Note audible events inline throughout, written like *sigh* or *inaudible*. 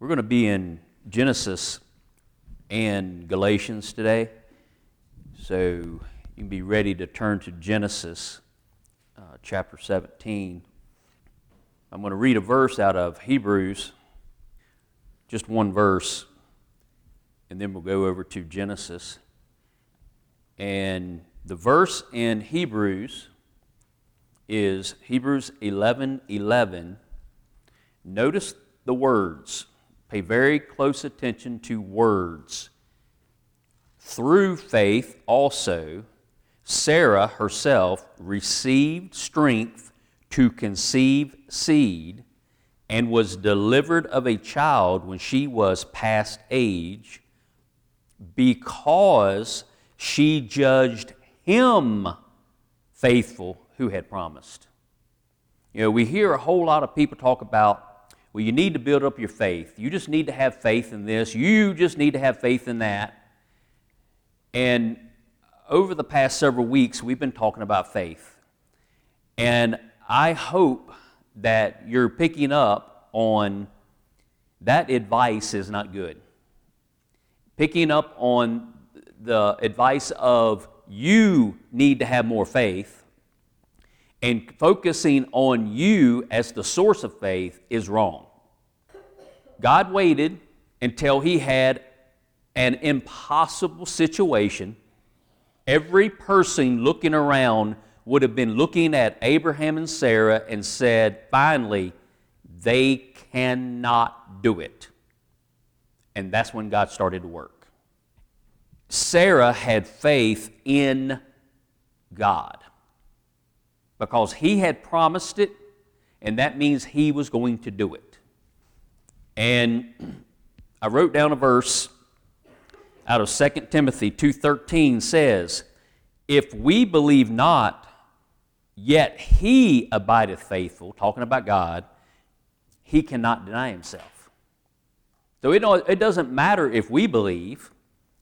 We're going to be in Genesis and Galatians today. So you can be ready to turn to Genesis uh, chapter 17. I'm going to read a verse out of Hebrews, just one verse, and then we'll go over to Genesis. And the verse in Hebrews is Hebrews 11 11. Notice the words. Pay very close attention to words. Through faith also, Sarah herself received strength to conceive seed and was delivered of a child when she was past age because she judged him faithful who had promised. You know, we hear a whole lot of people talk about well, you need to build up your faith. You just need to have faith in this. You just need to have faith in that. And over the past several weeks, we've been talking about faith. And I hope that you're picking up on that advice is not good. Picking up on the advice of you need to have more faith and focusing on you as the source of faith is wrong. God waited until he had an impossible situation. Every person looking around would have been looking at Abraham and Sarah and said, finally, they cannot do it. And that's when God started to work. Sarah had faith in God because he had promised it, and that means he was going to do it. And I wrote down a verse out of 2 Timothy 2:13 says, "If we believe not, yet he abideth faithful," talking about God, he cannot deny himself. So it, it doesn't matter if we believe,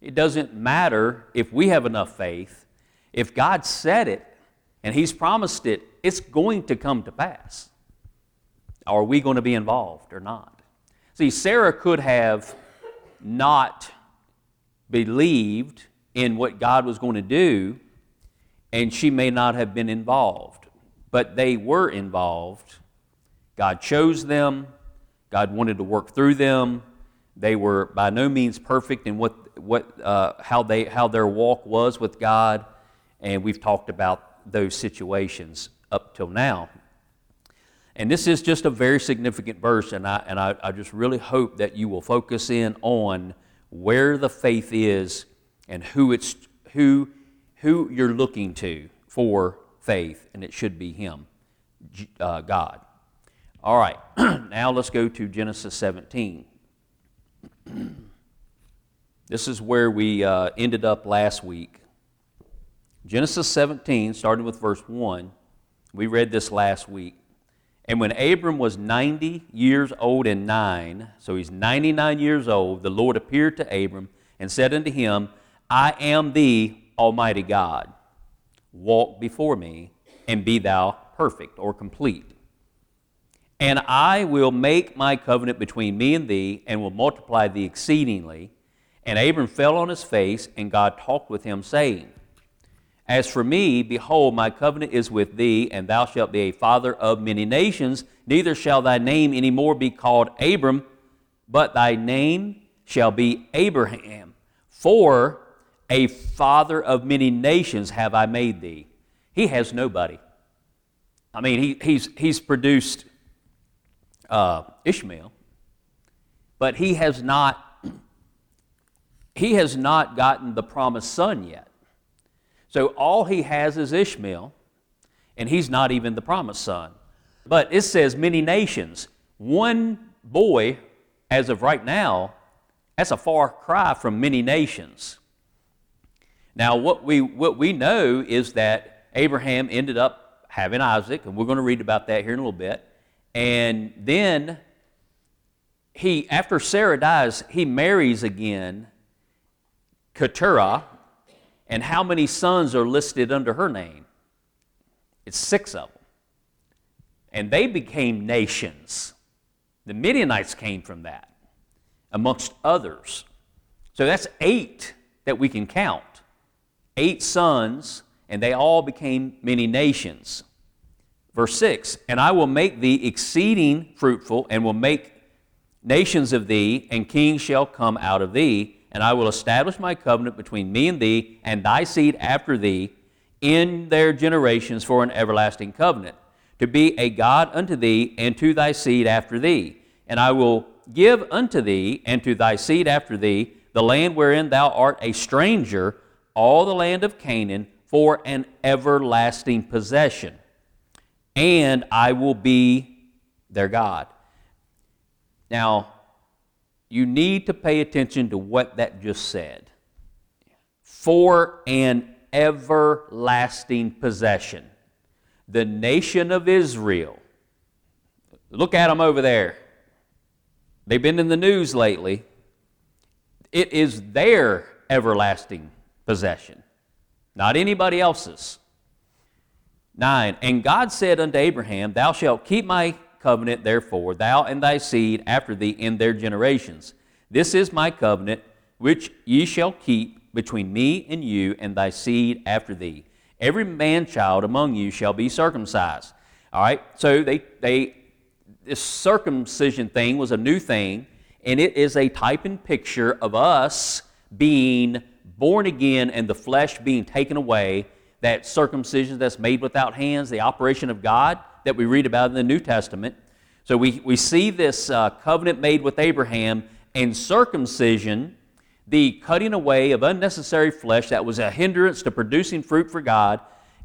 it doesn't matter if we have enough faith. If God said it, and He's promised it, it's going to come to pass. Are we going to be involved or not? See, Sarah could have not believed in what God was going to do, and she may not have been involved. But they were involved. God chose them, God wanted to work through them. They were by no means perfect in what, what, uh, how, they, how their walk was with God, and we've talked about those situations up till now. And this is just a very significant verse, and I, and I, I just really hope that you will focus in on where the faith is and who, it's, who, who you're looking to for faith, and it should be Him, uh, God. All right, *clears throat* now let's go to Genesis 17. *clears throat* this is where we uh, ended up last week. Genesis 17, starting with verse 1, we read this last week. And when Abram was 90 years old and nine, so he's 99 years old, the Lord appeared to Abram and said unto him, I am the Almighty God. Walk before me and be thou perfect or complete. And I will make my covenant between me and thee and will multiply thee exceedingly. And Abram fell on his face, and God talked with him, saying, as for me, behold, my covenant is with thee, and thou shalt be a father of many nations. Neither shall thy name any more be called Abram, but thy name shall be Abraham. For a father of many nations have I made thee. He has nobody. I mean, he, he's, he's produced uh, Ishmael, but he has not *clears throat* he has not gotten the promised son yet. So all he has is Ishmael, and he's not even the promised son. But it says many nations. One boy, as of right now, that's a far cry from many nations. Now, what we, what we know is that Abraham ended up having Isaac, and we're going to read about that here in a little bit. And then he, after Sarah dies, he marries again Keturah, and how many sons are listed under her name? It's six of them. And they became nations. The Midianites came from that. amongst others. So that's eight that we can count. Eight sons, and they all became many nations. Verse 6 And I will make thee exceeding fruitful, and will make nations of thee, and kings shall come out of thee. And I will establish my covenant between me and thee, and thy seed after thee, in their generations for an everlasting covenant, to be a God unto thee, and to thy seed after thee. And I will give unto thee, and to thy seed after thee, the land wherein thou art a stranger, all the land of Canaan, for an everlasting possession and I will be their God. Now, you need to pay attention to what that just said. For an everlasting possession. The nation of Israel. Look at them over there. They've been in the news lately. It is their everlasting possession, not anybody else's. 9 And God said unto Abraham, Thou shalt keep my covenant, therefore, thou and thy seed after thee in their generations. This is my covenant, which ye shall keep between me and you and thy seed after thee. Every man child among you shall be circumcised. All right, so they, they, this circumcision thing was a new thing, and it is a type and picture of us being born again and the flesh being taken away that circumcision that's made without hands, the operation of God that we read about in the New Testament. So we, we see this uh, covenant made with Abraham and circumcision, the cutting away of unnecessary flesh that was a hindrance to producing fruit for God.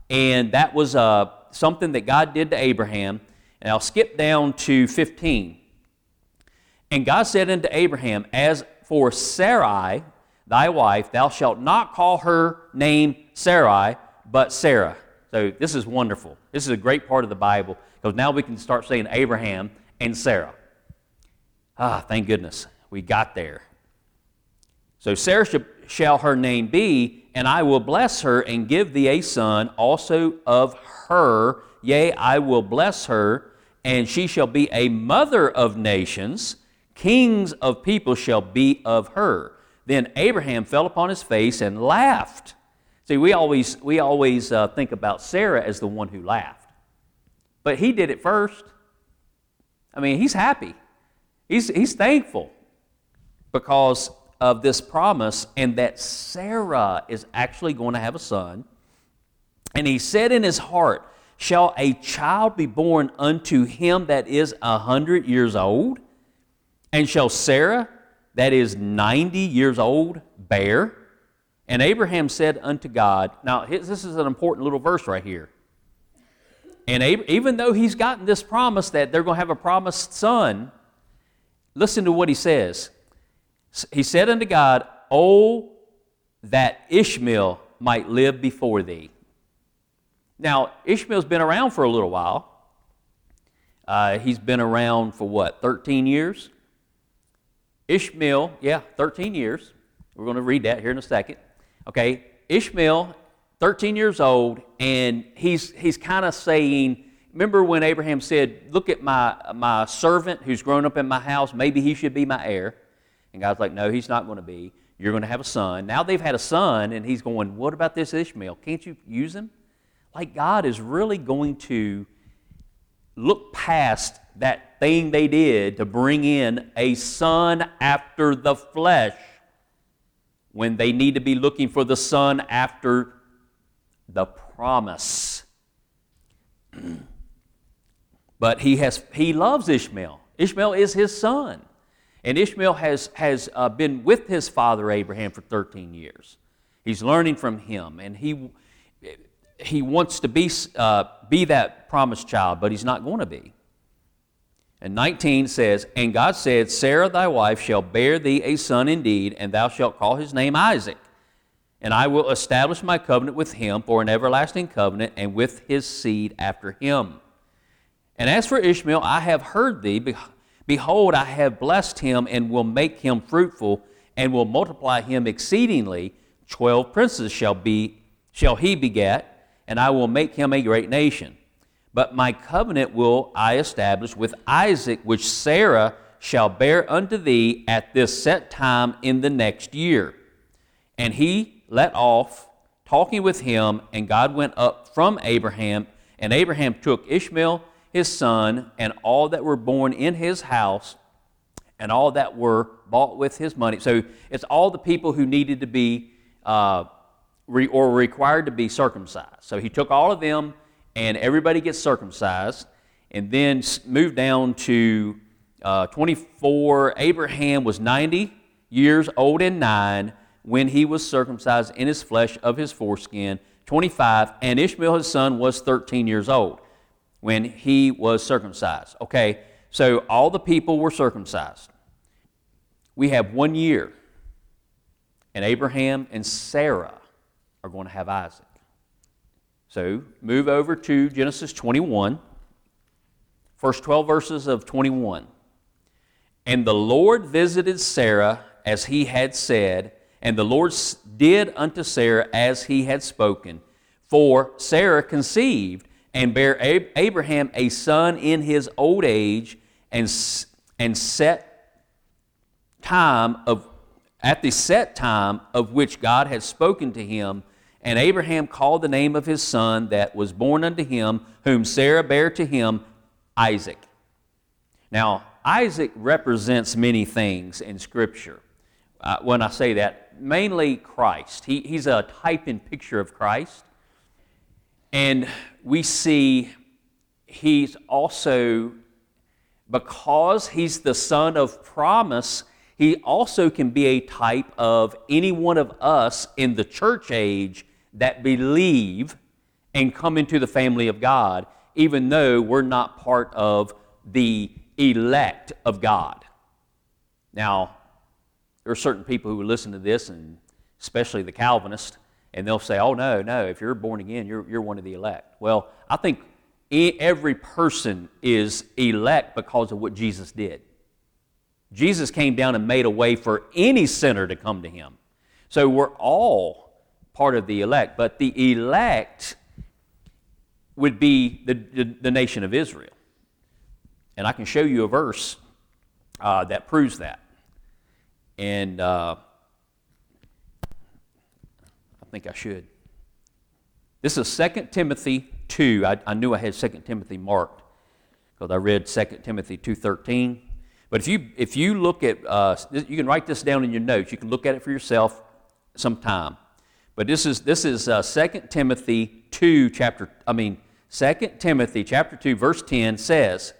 And that was uh, something that God did to Abraham. And I'll skip down to 15. And God said unto Abraham, As for Sarai, thy wife, thou shalt not call her name Sarai, but Sarah. So this is wonderful. This is a great part of the Bible because now we can start saying Abraham and Sarah. Ah, thank goodness we got there. So Sarah shall her name be, and I will bless her and give thee a son also of her. Yea, I will bless her, and she shall be a mother of nations. Kings of people shall be of her. Then Abraham fell upon his face and laughed. See, we always, we always uh, think about Sarah as the one who laughed. But he did it first. I mean, he's happy. He's, he's thankful because of this promise and that Sarah is actually going to have a son. And he said in his heart, Shall a child be born unto him that is a hundred years old? And shall Sarah, that is ninety years old, bear? And Abraham said unto God, now this is an important little verse right here. And even though he's gotten this promise that they're going to have a promised son, listen to what he says. He said unto God, Oh, that Ishmael might live before thee. Now, Ishmael's been around for a little while. Uh, he's been around for what, 13 years? Ishmael, yeah, 13 years. We're going to read that here in a second. Okay, Ishmael, 13 years old, and he's, he's kind of saying, remember when Abraham said, Look at my, my servant who's grown up in my house, maybe he should be my heir. And God's like, No, he's not going to be. You're going to have a son. Now they've had a son, and he's going, What about this Ishmael? Can't you use him? Like God is really going to look past that thing they did to bring in a son after the flesh when they need to be looking for the son after the promise. *clears throat* but he, has, he loves Ishmael. Ishmael is his son. And Ishmael has, has uh, been with his father Abraham for 13 years. He's learning from him, and he, he wants to be, uh, be that promised child, but he's not going to be. And 19 says, And God said, Sarah thy wife shall bear thee a son indeed, and thou shalt call his name Isaac. And I will establish my covenant with him for an everlasting covenant, and with his seed after him. And as for Ishmael, I have heard thee. Behold, I have blessed him, and will make him fruitful, and will multiply him exceedingly. Twelve princes shall, be, shall he beget, and I will make him a great nation. But my covenant will I establish with Isaac, which Sarah shall bear unto thee at this set time in the next year. And he let off talking with him, and God went up from Abraham, and Abraham took Ishmael his son, and all that were born in his house, and all that were bought with his money. So it's all the people who needed to be uh, re- or required to be circumcised. So he took all of them, and everybody gets circumcised, and then moved down to uh, 24. Abraham was 90 years old and nine when he was circumcised in his flesh of his foreskin. 25, and Ishmael his son was 13 years old when he was circumcised. Okay, so all the people were circumcised. We have one year, and Abraham and Sarah are going to have Isaac. So move over to Genesis 21, first 12 verses of 21. And the Lord visited Sarah as he had said, and the Lord did unto Sarah as he had spoken. For Sarah conceived and bare Abraham a son in his old age, and, and set time of at the set time of which God had spoken to him. And Abraham called the name of his son that was born unto him, whom Sarah bare to him, Isaac. Now, Isaac represents many things in Scripture. Uh, when I say that, mainly Christ. He, he's a type and picture of Christ. And we see he's also, because he's the son of promise, he also can be a type of any one of us in the church age that believe and come into the family of God, even though we're not part of the elect of God. Now, there are certain people who listen to this, and especially the Calvinists, and they'll say, oh, no, no, if you're born again, you're, you're one of the elect. Well, I think every person is elect because of what Jesus did. Jesus came down and made a way for any sinner to come to him. So we're all part of the elect, but the elect would be the, the, the nation of Israel. And I can show you a verse uh, that proves that. And uh, I think I should. This is 2 Timothy 2. I, I knew I had 2 Timothy marked because I read 2 Timothy 2.13. But if you, if you look at, uh, you can write this down in your notes. You can look at it for yourself sometime. But this is, this is uh, 2 Timothy 2, chapter, I mean, 2 Timothy chapter 2, verse 10 says,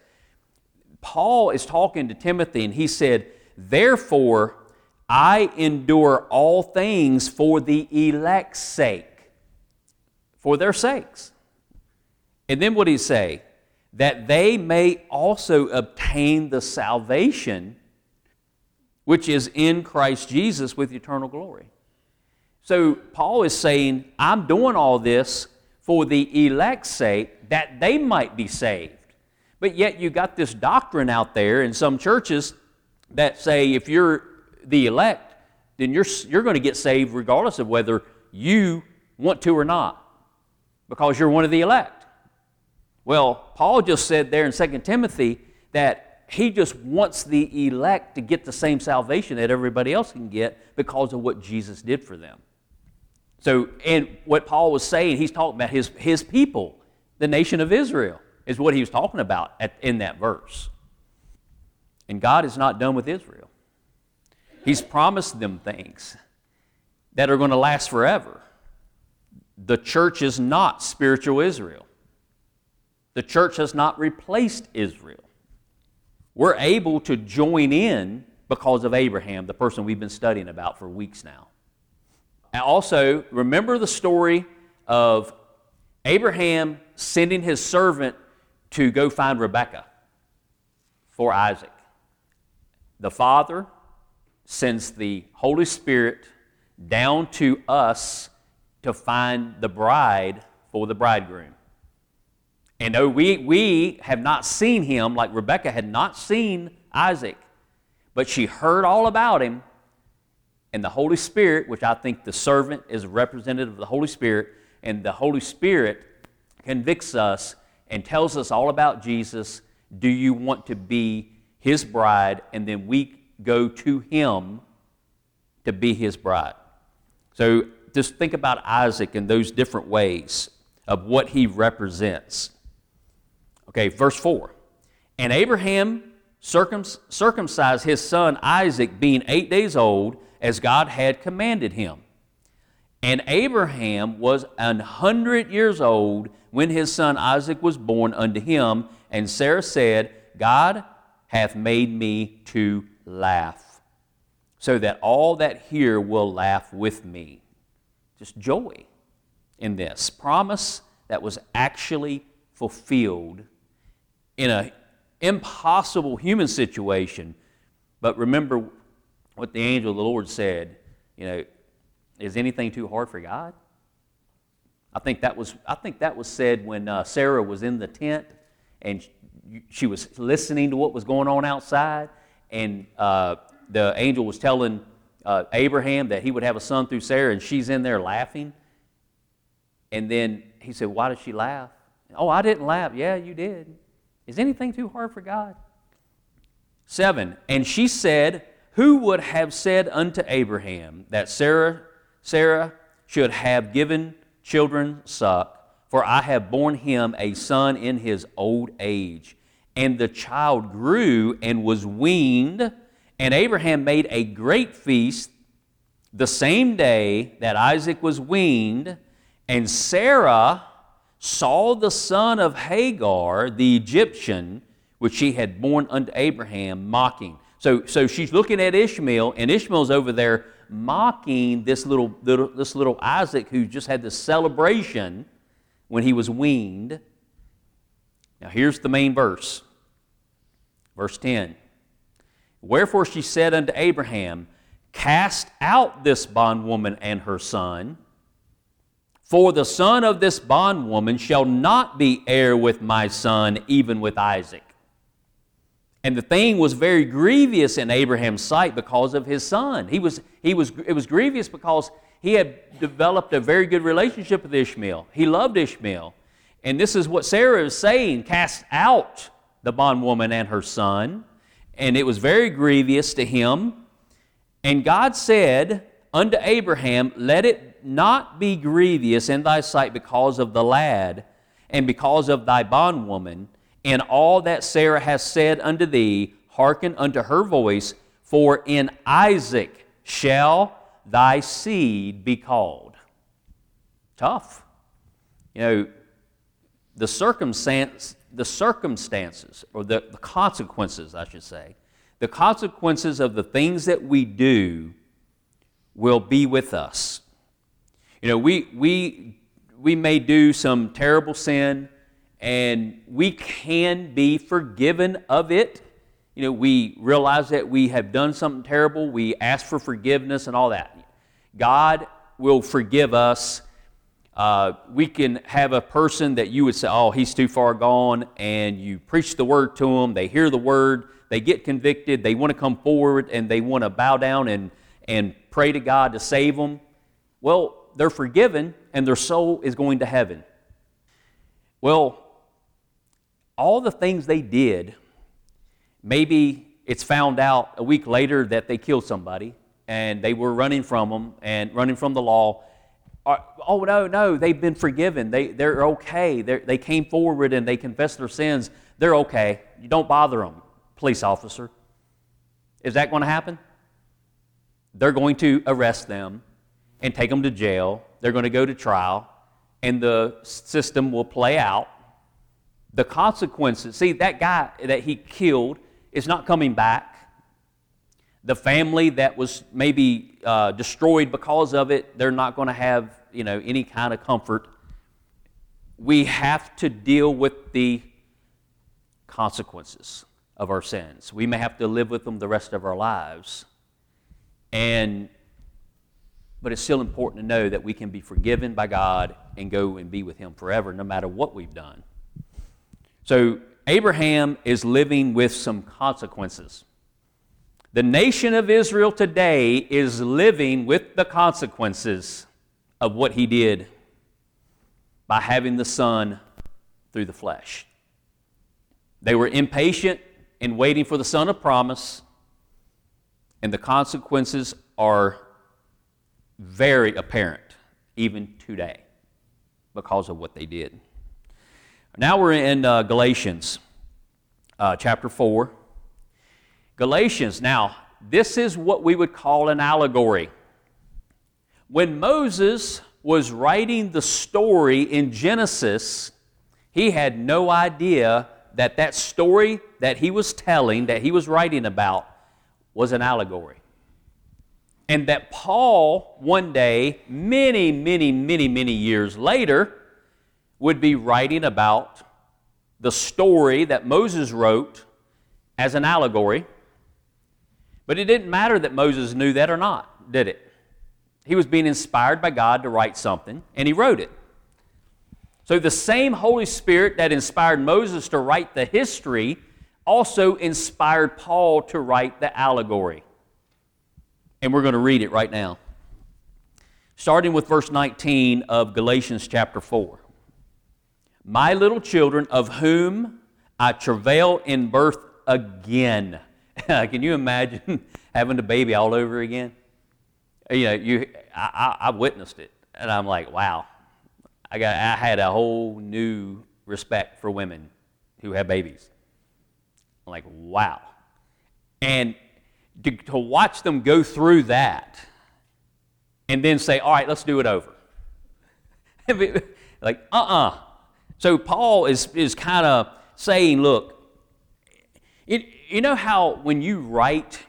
Paul is talking to Timothy and he said, Therefore, I endure all things for the elect's sake, for their sakes. And then what did he say? That they may also obtain the salvation which is in Christ Jesus with eternal glory. So Paul is saying, I'm doing all this for the elect's sake that they might be saved. But yet you got this doctrine out there in some churches that say if you're the elect, then you're, you're going to get saved regardless of whether you want to or not, because you're one of the elect. Well, Paul just said there in 2 Timothy that he just wants the elect to get the same salvation that everybody else can get because of what Jesus did for them. So, and what Paul was saying, he's talking about his, his people, the nation of Israel, is what he was talking about at, in that verse. And God is not done with Israel. He's promised them things that are going to last forever. The church is not spiritual Israel. The church has not replaced Israel. We're able to join in because of Abraham, the person we've been studying about for weeks now. Also, remember the story of Abraham sending his servant to go find Rebekah for Isaac. The father sends the Holy Spirit down to us to find the bride for the bridegroom. And though we, we have not seen him, like Rebecca had not seen Isaac, but she heard all about him, and the Holy Spirit, which I think the servant is representative of the Holy Spirit, and the Holy Spirit convicts us and tells us all about Jesus. Do you want to be his bride, and then we go to him to be his bride. So just think about Isaac in those different ways of what he represents. Okay, verse 4. And Abraham circumcised his son Isaac, being eight days old, as God had commanded him. And Abraham was an hundred years old when his son Isaac was born unto him. And Sarah said, God hath made me to laugh, so that all that hear will laugh with me. Just joy in this promise that was actually fulfilled in an impossible human situation. But remember what the angel of the Lord said, you know, is anything too hard for God? I think that was, I think that was said when uh, Sarah was in the tent and she was listening to what was going on outside, and uh, the angel was telling uh, Abraham that he would have a son through Sarah, and she's in there laughing. And then he said, Why does she laugh? Oh, I didn't laugh. Yeah, you did. Is anything too hard for God? Seven, and she said, Who would have said unto Abraham that Sarah, Sarah should have given children suck? For I have borne him a son in his old age. And the child grew and was weaned, and Abraham made a great feast the same day that Isaac was weaned, and Sarah saw the son of Hagar, the Egyptian, which she had borne unto Abraham, mocking. So, so she's looking at Ishmael, and Ishmael's over there mocking this little, little, this little Isaac who just had this celebration when he was weaned. Now, here's the main verse. Verse 10 Wherefore she said unto Abraham, Cast out this bondwoman and her son for the son of this bondwoman shall not be heir with my son, even with Isaac. And the thing was very grievous in Abraham's sight because of his son. He was, he was, it was grievous because he had developed a very good relationship with Ishmael. He loved Ishmael. And this is what Sarah is saying cast out the bondwoman and her son. And it was very grievous to him. And God said unto Abraham, Let it not be grievous in thy sight because of the lad and because of thy bondwoman, and all that Sarah has said unto thee, hearken unto her voice, for in Isaac shall thy seed be called. Tough. You know, the circumstance, the circumstances, or the, the consequences, I should say, the consequences of the things that we do will be with us. You know, we, we, we may do some terrible sin and we can be forgiven of it. You know, we realize that we have done something terrible, we ask for forgiveness and all that. God will forgive us. Uh, we can have a person that you would say, oh, he's too far gone, and you preach the word to them, they hear the word, they get convicted, they want to come forward, and they want to bow down and, and pray to God to save them. Well, they're forgiven and their soul is going to heaven. Well, all the things they did, maybe it's found out a week later that they killed somebody and they were running from them and running from the law. Uh, oh, no, no, they've been forgiven. They, they're okay. They're, they came forward and they confessed their sins. They're okay. You don't bother them, police officer. Is that going to happen? They're going to arrest them and take them to jail. They're going to go to trial, and the system will play out. The consequences see, that guy that he killed is not coming back. The family that was maybe uh, destroyed because of it, they're not going to have you know, any kind of comfort. We have to deal with the consequences of our sins. We may have to live with them the rest of our lives. And but it's still important to know that we can be forgiven by God and go and be with Him forever, no matter what we've done. So, Abraham is living with some consequences. The nation of Israel today is living with the consequences of what he did by having the son through the flesh. They were impatient and waiting for the son of promise, and the consequences are very apparent even today because of what they did. Now we're in uh, Galatians uh, chapter 4. Galatians, now, this is what we would call an allegory. When Moses was writing the story in Genesis, he had no idea that that story that he was telling, that he was writing about, was an allegory. And that Paul, one day, many, many, many, many years later, would be writing about the story that Moses wrote as an allegory. But it didn't matter that Moses knew that or not, did it? He was being inspired by God to write something, and he wrote it. So the same Holy Spirit that inspired Moses to write the history also inspired Paul to write the allegory. And we're going to read it right now. Starting with verse 19 of Galatians chapter 4. My little children, of whom I travail in birth again. *laughs* Can you imagine *laughs* having a baby all over again? You know, you, I, I, I witnessed it, and I'm like, wow. I, got, I had a whole new respect for women who have babies. I'm like, wow. And to, to watch them go through that and then say, all right, let's do it over. *laughs* like, uh uh-uh. uh So Paul is, is kind of saying, look, it, you know how when you write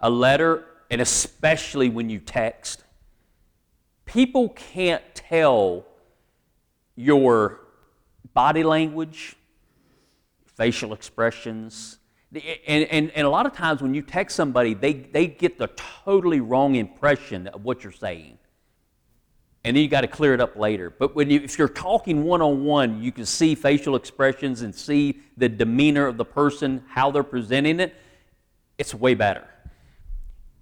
a letter, and especially when you text, people can't tell your body language, facial expressions, and, and, and a lot of times when you text somebody, they, they get the totally wrong impression of what you're saying. And then you got to clear it up later. But when you, if you're talking one on one, you can see facial expressions and see the demeanor of the person, how they're presenting it. It's way better.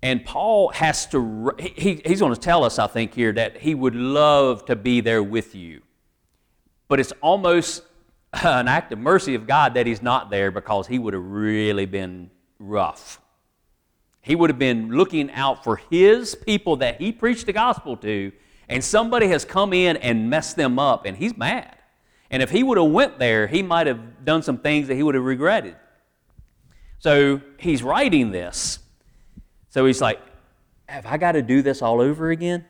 And Paul has to, he, he's going to tell us, I think, here that he would love to be there with you. But it's almost *laughs* an act of mercy of God that he's not there because he would have really been rough. He would have been looking out for his people that he preached the gospel to, and somebody has come in and messed them up, and he's mad. And if he would have went there, he might have done some things that he would have regretted. So he's writing this. So he's like, Have I got to do this all over again?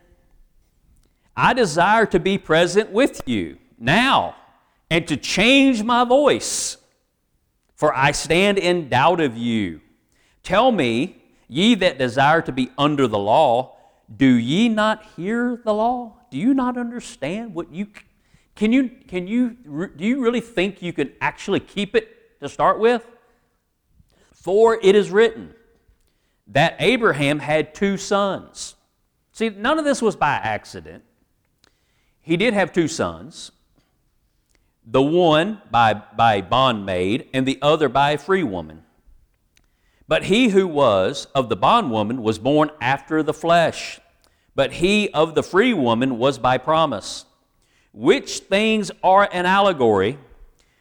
I desire to be present with you now and to change my voice, for I stand in doubt of you. Tell me, ye that desire to be under the law, do ye not hear the law? Do you not understand what you can you can you do you really think you can actually keep it to start with? For it is written that Abraham had two sons. See, none of this was by accident. He did have two sons the one by, by a bondmaid, and the other by a free woman. But he who was of the bondwoman was born after the flesh, but he of the free woman was by promise. Which things are an allegory?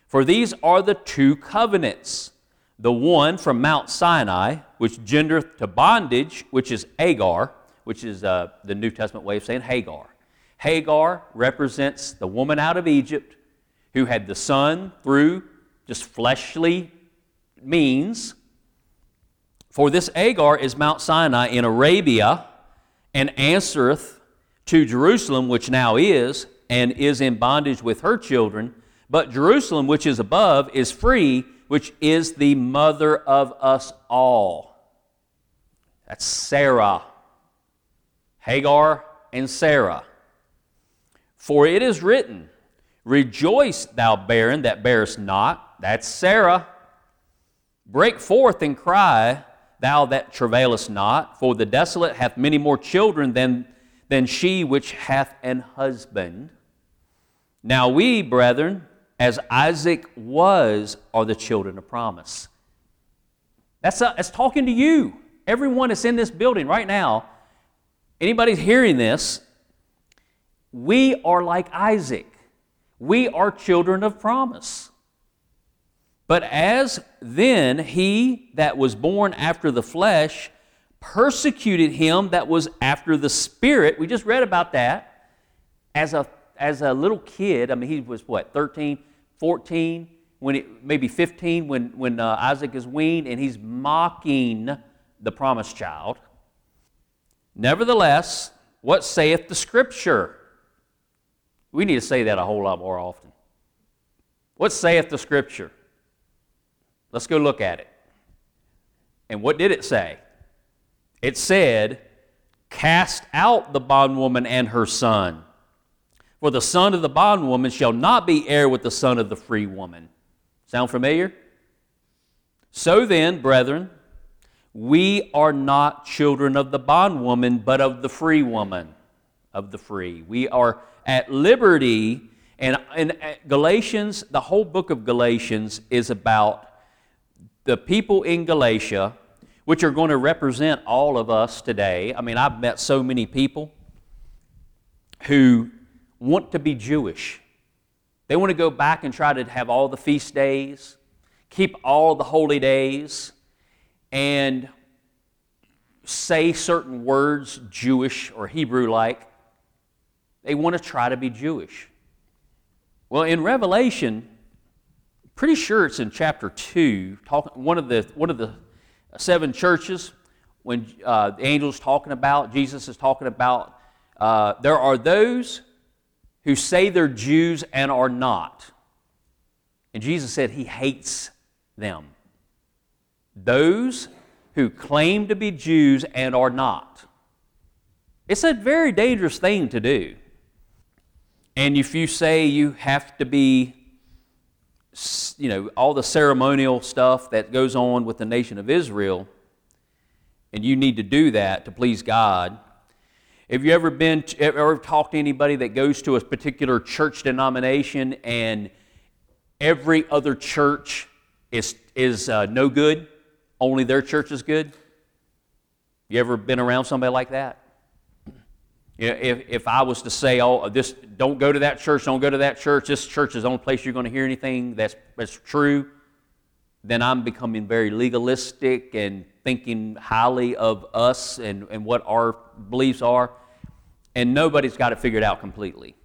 For these are the two covenants the one from Mount Sinai, which gendereth to bondage, which is Agar, which is uh, the New Testament way of saying Hagar. Hagar represents the woman out of Egypt who had the son through just fleshly means. For this Agar is Mount Sinai in Arabia, and answereth to Jerusalem, which now is, and is in bondage with her children. But Jerusalem, which is above, is free, which is the mother of us all. That's Sarah. Hagar and Sarah. For it is written, Rejoice, thou barren that bearest not. That's Sarah. Break forth and cry, thou that travailest not, for the desolate hath many more children than, than she which hath an husband. Now we, brethren, as Isaac was, are the children of promise. That's, a, that's talking to you. Everyone that's in this building right now, anybody's hearing this, we are like Isaac. We are children of promise. But as then he that was born after the flesh persecuted him that was after the spirit, we just read about that, as a, as a little kid, I mean, he was what, 13, 14, when it, maybe 15 when, when uh, Isaac is weaned, and he's mocking the promised child. Nevertheless, what saith the Scripture? We need to say that a whole lot more often. What saith the Scripture? Let's go look at it. And what did it say? It said, Cast out the bondwoman and her son. For the son of the bondwoman shall not be heir with the son of the free woman. Sound familiar? So then, brethren, we are not children of the bondwoman, but of the free woman, of the free. We are at liberty. And in uh, Galatians, the whole book of Galatians is about the people in Galatia, which are going to represent all of us today. I mean, I've met so many people who want to be Jewish. They want to go back and try to have all the feast days, keep all the holy days and say certain words, Jewish or Hebrew like, they want to try to be Jewish. Well, in Revelation, pretty sure it's in chapter 2, talk, one, of the, one of the seven churches, when uh, the angel's talking about, Jesus is talking about, uh, there are those who say they're Jews and are not. And Jesus said he hates them those who claim to be Jews and are not. It's a very dangerous thing to do. And if you say you have to be, you know, all the ceremonial stuff that goes on with the nation of Israel, and you need to do that to please God. Have you ever been, to, ever talked to anybody that goes to a particular church denomination and every other church is, is uh, no good? only their church is good? You ever been around somebody like that? You know, if, if I was to say, oh, this, don't go to that church, don't go to that church, this church is the only place you're going to hear anything that's, that's true, then I'm becoming very legalistic and thinking highly of us and, and what our beliefs are. And nobody's got it figured out completely.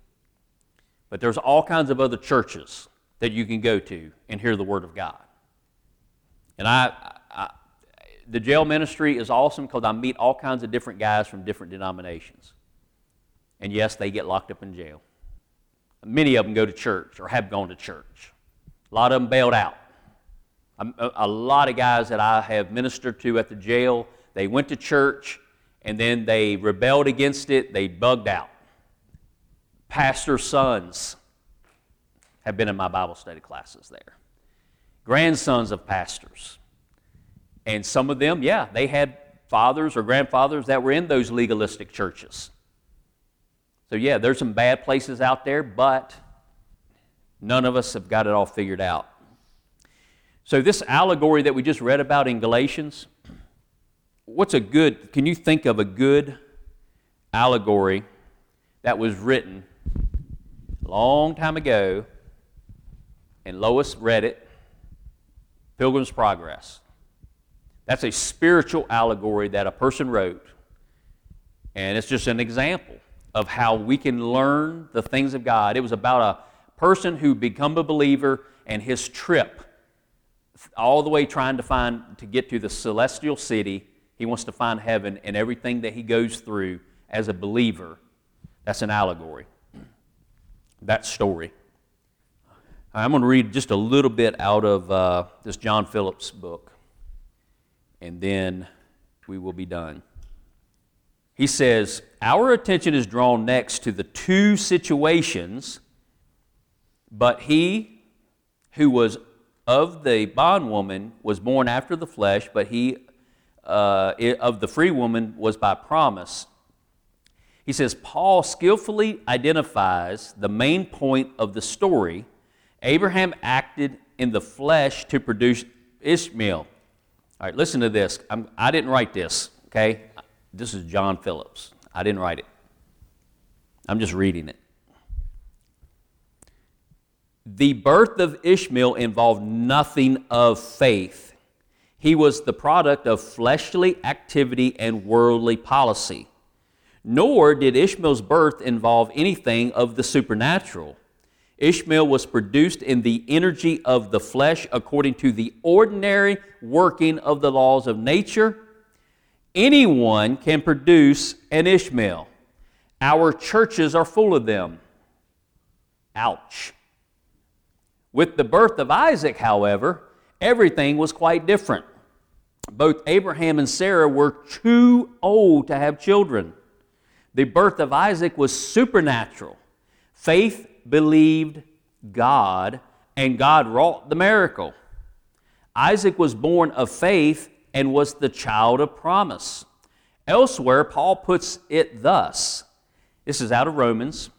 But there's all kinds of other churches that you can go to and hear the Word of God. And I, the jail ministry is awesome because I meet all kinds of different guys from different denominations. And yes, they get locked up in jail. Many of them go to church or have gone to church. A lot of them bailed out. A, lot of guys that I have ministered to at the jail, they went to church and then they rebelled against it, they bugged out. Pastor's sons have been in my Bible study classes there. Grandsons of pastors and some of them, yeah, they had fathers or grandfathers that were in those legalistic churches. So, yeah, there's some bad places out there, but none of us have got it all figured out. So, this allegory that we just read about in Galatians, what's a good, can you think of a good allegory that was written a long time ago and Lois read it? Pilgrim's Progress. That's a spiritual allegory that a person wrote. And it's just an example of how we can learn the things of God. It was about a person who become a believer and his trip all the way trying to find to get to the celestial city. He wants to find heaven and everything that he goes through as a believer. That's an allegory. That story. I'm going to read just a little bit out of uh, this John Phillips book and then we will be done. He says, Our attention is drawn next to the two situations, but he who was of the bondwoman was born after the flesh, but he uh, of the free woman was by promise. He says, Paul skillfully identifies the main point of the story. Abraham acted in the flesh to produce Ishmael. All right, listen to this. I'm, I did not write this, okay? This is John Phillips. I didn't write it. I'm just reading it. The birth of Ishmael involved nothing of faith. He was the product of fleshly activity and worldly policy. Nor did Ishmael's birth involve anything of the supernatural. Ishmael was produced in the energy of the flesh according to the ordinary working of the laws of nature. Anyone can produce an Ishmael. Our churches are full of them. Ouch. With the birth of Isaac, however, everything was quite different. Both Abraham and Sarah were too old to have children. The birth of Isaac was supernatural. Faith believed God, and God wrought the miracle. Isaac was born of faith and was the child of promise. Elsewhere, Paul puts it thus this is out of Romans.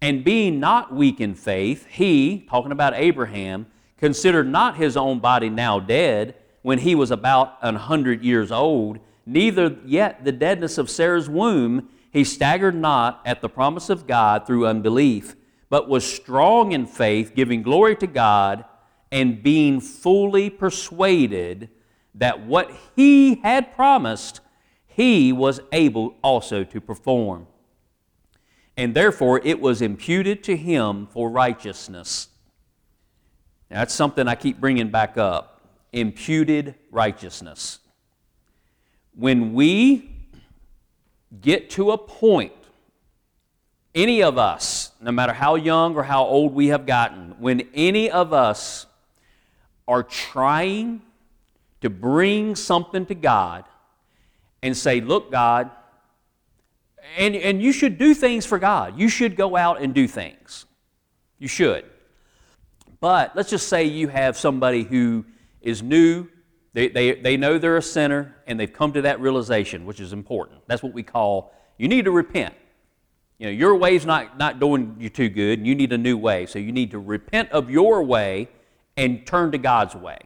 And being not weak in faith, he, talking about Abraham, considered not his own body now dead when he was about an hundred years old, neither yet the deadness of Sarah's womb. He staggered not at the promise of God through unbelief, but was strong in faith, giving glory to God, and being fully persuaded that what he had promised, he was able also to perform. And therefore it was imputed to him for righteousness. Now, that's something I keep bringing back up imputed righteousness. When we get to a point, any of us, no matter how young or how old we have gotten, when any of us are trying to bring something to God and say, Look, God, and, and you should do things for God. You should go out and do things. You should. But let's just say you have somebody who is new, they, they, they know they're a sinner, and they've come to that realization, which is important. That's what we call you need to repent. You know, your way's not, not doing you too good, and you need a new way. So you need to repent of your way and turn to God's way.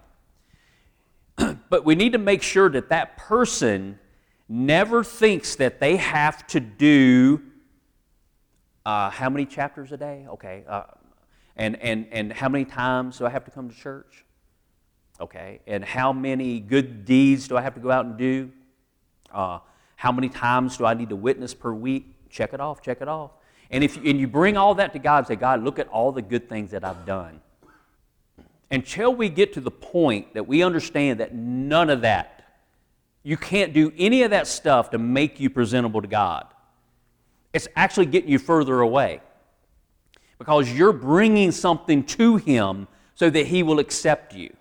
But we need to make sure that that person never thinks that they have to do uh, how many chapters a day? Okay. Uh, and, and, and how many times do I have to come to church? Okay. And how many good deeds do I have to go out and do? Uh, how many times do I need to witness per week? Check it off, check it off. And if you, and you bring all that to God and say, God, look at all the good things that I've done. Until we get to the point that we understand that none of that, you can't do any of that stuff to make you presentable to God. It's actually getting you further away because you're bringing something to Him so that He will accept you.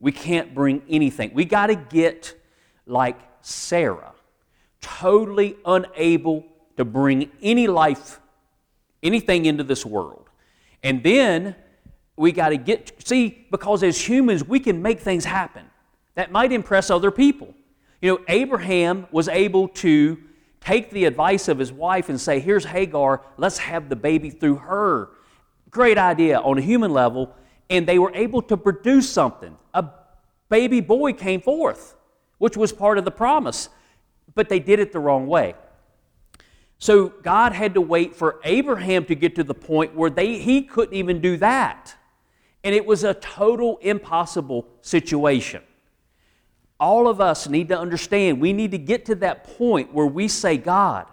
We can't bring anything. We got to get like Sarah, totally unable to bring any life, anything into this world. And then we got to get, see, because as humans, we can make things happen that might impress other people. You know, Abraham was able to take the advice of his wife and say, Here's Hagar, let's have the baby through her. Great idea on a human level. And they were able to produce something. A baby boy came forth, which was part of the promise. But they did it the wrong way. So God had to wait for Abraham to get to the point where they, he couldn't even do that. And it was a total impossible situation. All of us need to understand we need to get to that point where we say, God,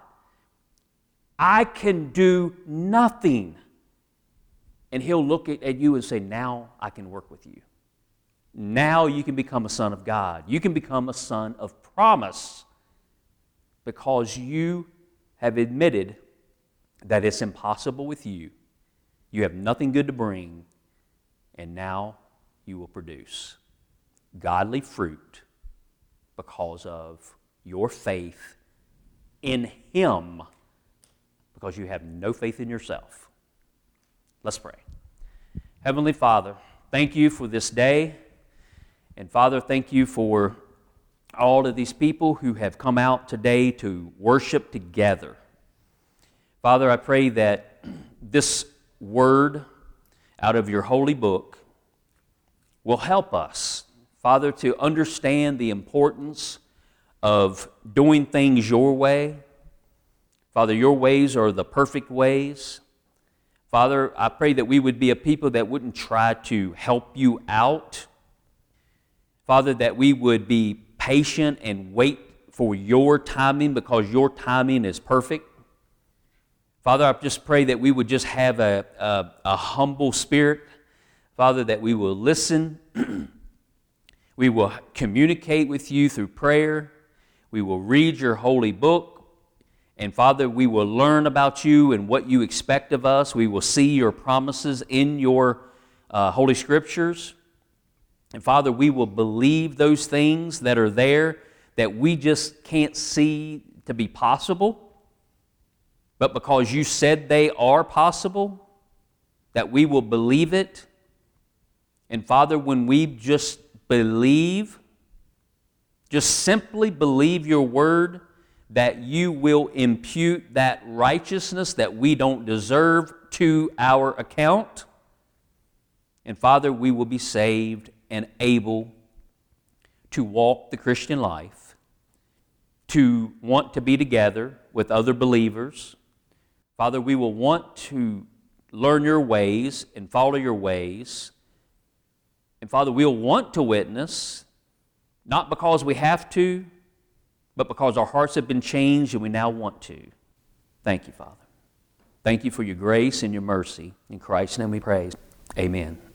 I can do nothing. And He'll look at you and say, Now I can work with you. Now you can become a son of God. You can become a son of promise because you have admitted that it's impossible with you. You have nothing good to bring, and now you will produce godly fruit because of your faith in Him, because you have no faith in yourself. Let's pray. Heavenly Father, thank you for this day. And Father, thank you for all of these people who have come out today to worship together. Father, I pray that this word out of your holy book will help us, Father, to understand the importance of doing things your way. Father, your ways are the perfect ways. Father, I pray that we would be a people that wouldn't try to help you out. Father, that we would be patient and wait for your timing because your timing is perfect. Father, I just pray that we would just have a, a, a humble spirit. Father, that we will listen. *clears throat* we will communicate with you through prayer. We will read your holy book. And Father, we will learn about you and what you expect of us. We will see your promises in your uh, Holy Scriptures. And Father, we will believe those things that are there that we just can't see to be possible. But because you said they are possible, that we will believe it. And Father, when we just believe, just simply believe your word, that you will impute that righteousness that we don't deserve to our account. And Father, we will be saved and able to walk the Christian life, to want to be together with other believers. Father, we will want to learn your ways and follow your ways. And Father, we'll want to witness, not because we have to, but because our hearts have been changed and we now want to. Thank you, Father. Thank you for your grace and your mercy. In Christ's name we praise. Amen.